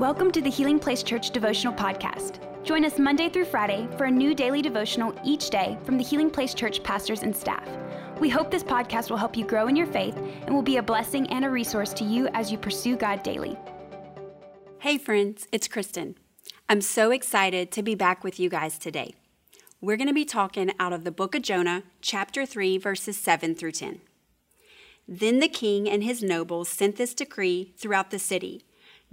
Welcome to the Healing Place Church Devotional Podcast. Join us Monday through Friday for a new daily devotional each day from the Healing Place Church pastors and staff. We hope this podcast will help you grow in your faith and will be a blessing and a resource to you as you pursue God daily. Hey, friends, it's Kristen. I'm so excited to be back with you guys today. We're going to be talking out of the book of Jonah, chapter 3, verses 7 through 10. Then the king and his nobles sent this decree throughout the city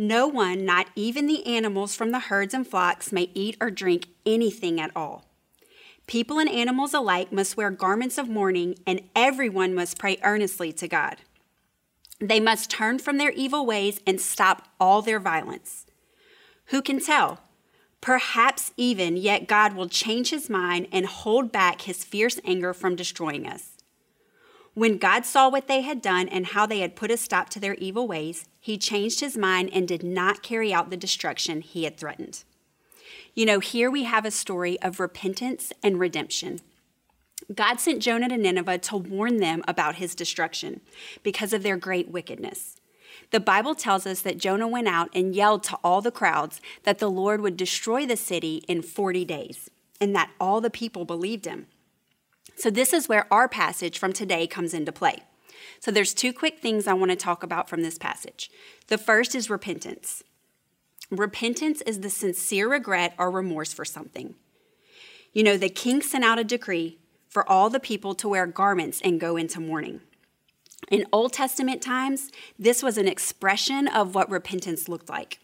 no one, not even the animals from the herds and flocks, may eat or drink anything at all. People and animals alike must wear garments of mourning, and everyone must pray earnestly to God. They must turn from their evil ways and stop all their violence. Who can tell? Perhaps even yet God will change his mind and hold back his fierce anger from destroying us. When God saw what they had done and how they had put a stop to their evil ways, he changed his mind and did not carry out the destruction he had threatened. You know, here we have a story of repentance and redemption. God sent Jonah to Nineveh to warn them about his destruction because of their great wickedness. The Bible tells us that Jonah went out and yelled to all the crowds that the Lord would destroy the city in 40 days, and that all the people believed him. So this is where our passage from today comes into play. So there's two quick things I want to talk about from this passage. The first is repentance. Repentance is the sincere regret or remorse for something. You know, the king sent out a decree for all the people to wear garments and go into mourning. In Old Testament times, this was an expression of what repentance looked like.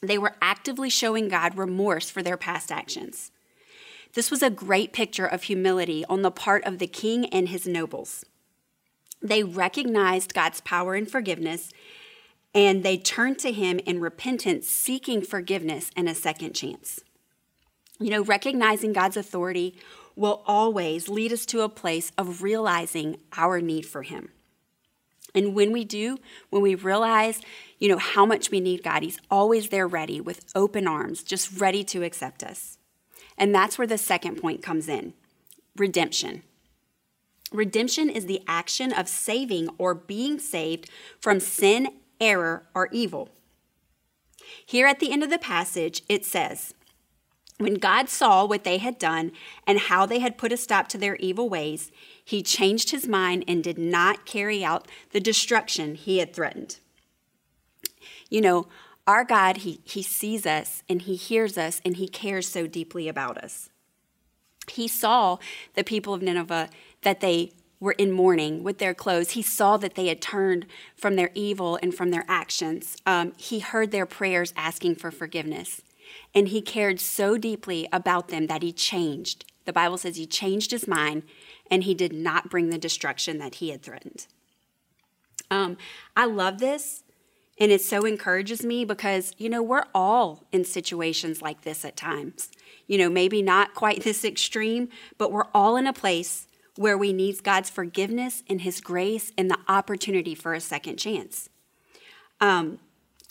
They were actively showing God remorse for their past actions. This was a great picture of humility on the part of the king and his nobles. They recognized God's power and forgiveness, and they turned to him in repentance, seeking forgiveness and a second chance. You know, recognizing God's authority will always lead us to a place of realizing our need for him. And when we do, when we realize, you know, how much we need God, he's always there ready with open arms, just ready to accept us. And that's where the second point comes in redemption. Redemption is the action of saving or being saved from sin, error, or evil. Here at the end of the passage, it says, When God saw what they had done and how they had put a stop to their evil ways, he changed his mind and did not carry out the destruction he had threatened. You know, our God, he, he sees us and He hears us and He cares so deeply about us. He saw the people of Nineveh that they were in mourning with their clothes. He saw that they had turned from their evil and from their actions. Um, he heard their prayers asking for forgiveness. And he cared so deeply about them that he changed. The Bible says he changed his mind and he did not bring the destruction that he had threatened. Um, I love this and it so encourages me because, you know, we're all in situations like this at times. You know, maybe not quite this extreme, but we're all in a place where we need God's forgiveness and His grace and the opportunity for a second chance. Um,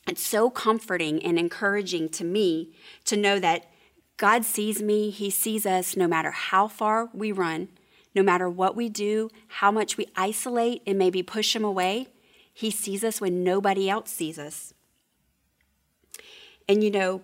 it's so comforting and encouraging to me to know that God sees me, He sees us no matter how far we run, no matter what we do, how much we isolate and maybe push Him away. He sees us when nobody else sees us. And you know,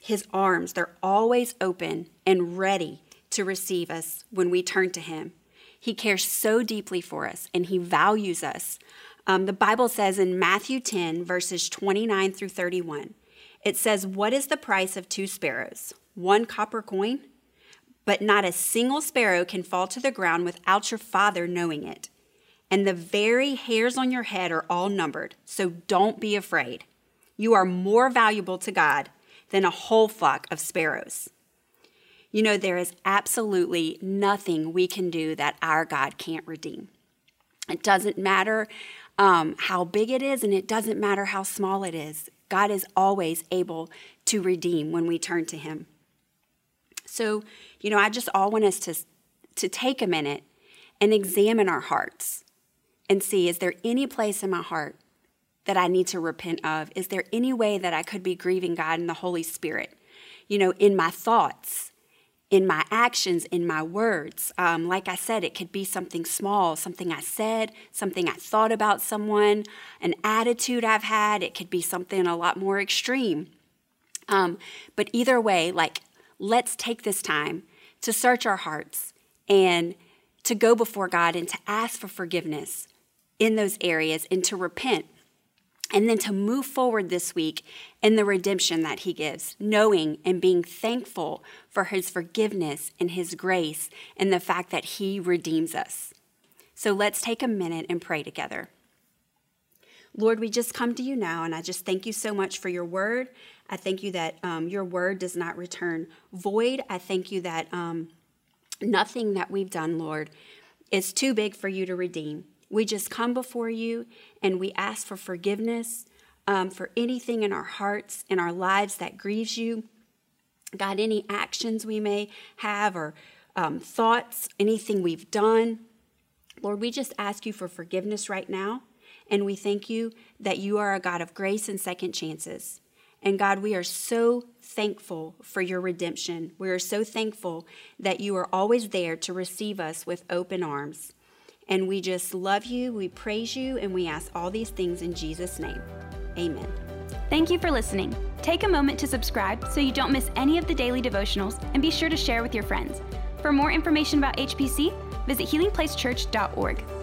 his arms, they're always open and ready to receive us when we turn to him. He cares so deeply for us and he values us. Um, the Bible says in Matthew 10, verses 29 through 31, it says, What is the price of two sparrows? One copper coin? But not a single sparrow can fall to the ground without your Father knowing it and the very hairs on your head are all numbered. So don't be afraid. You are more valuable to God than a whole flock of sparrows. You know, there is absolutely nothing we can do that our God can't redeem. It doesn't matter um, how big it is, and it doesn't matter how small it is. God is always able to redeem when we turn to Him. So, you know, I just all want us to, to take a minute and examine our hearts and see is there any place in my heart that I need to repent of? Is there any way that I could be grieving God and the Holy Spirit? You know, in my thoughts, in my actions, in my words. Um, like I said, it could be something small, something I said, something I thought about someone, an attitude I've had. It could be something a lot more extreme. Um, but either way, like, let's take this time to search our hearts and to go before God and to ask for forgiveness in those areas and to repent and then to move forward this week in the redemption that he gives, knowing and being thankful for his forgiveness and his grace and the fact that he redeems us. So let's take a minute and pray together. Lord, we just come to you now, and I just thank you so much for your word. I thank you that um, your word does not return void. I thank you that um, nothing that we've done, Lord, is too big for you to redeem. We just come before you and we ask for forgiveness um, for anything in our hearts, in our lives that grieves you. God, any actions we may have or um, thoughts, anything we've done. Lord, we just ask you for forgiveness right now. And we thank you that you are a God of grace and second chances. And God, we are so thankful for your redemption. We are so thankful that you are always there to receive us with open arms. And we just love you, we praise you, and we ask all these things in Jesus' name. Amen. Thank you for listening. Take a moment to subscribe so you don't miss any of the daily devotionals and be sure to share with your friends. For more information about HPC, visit healingplacechurch.org.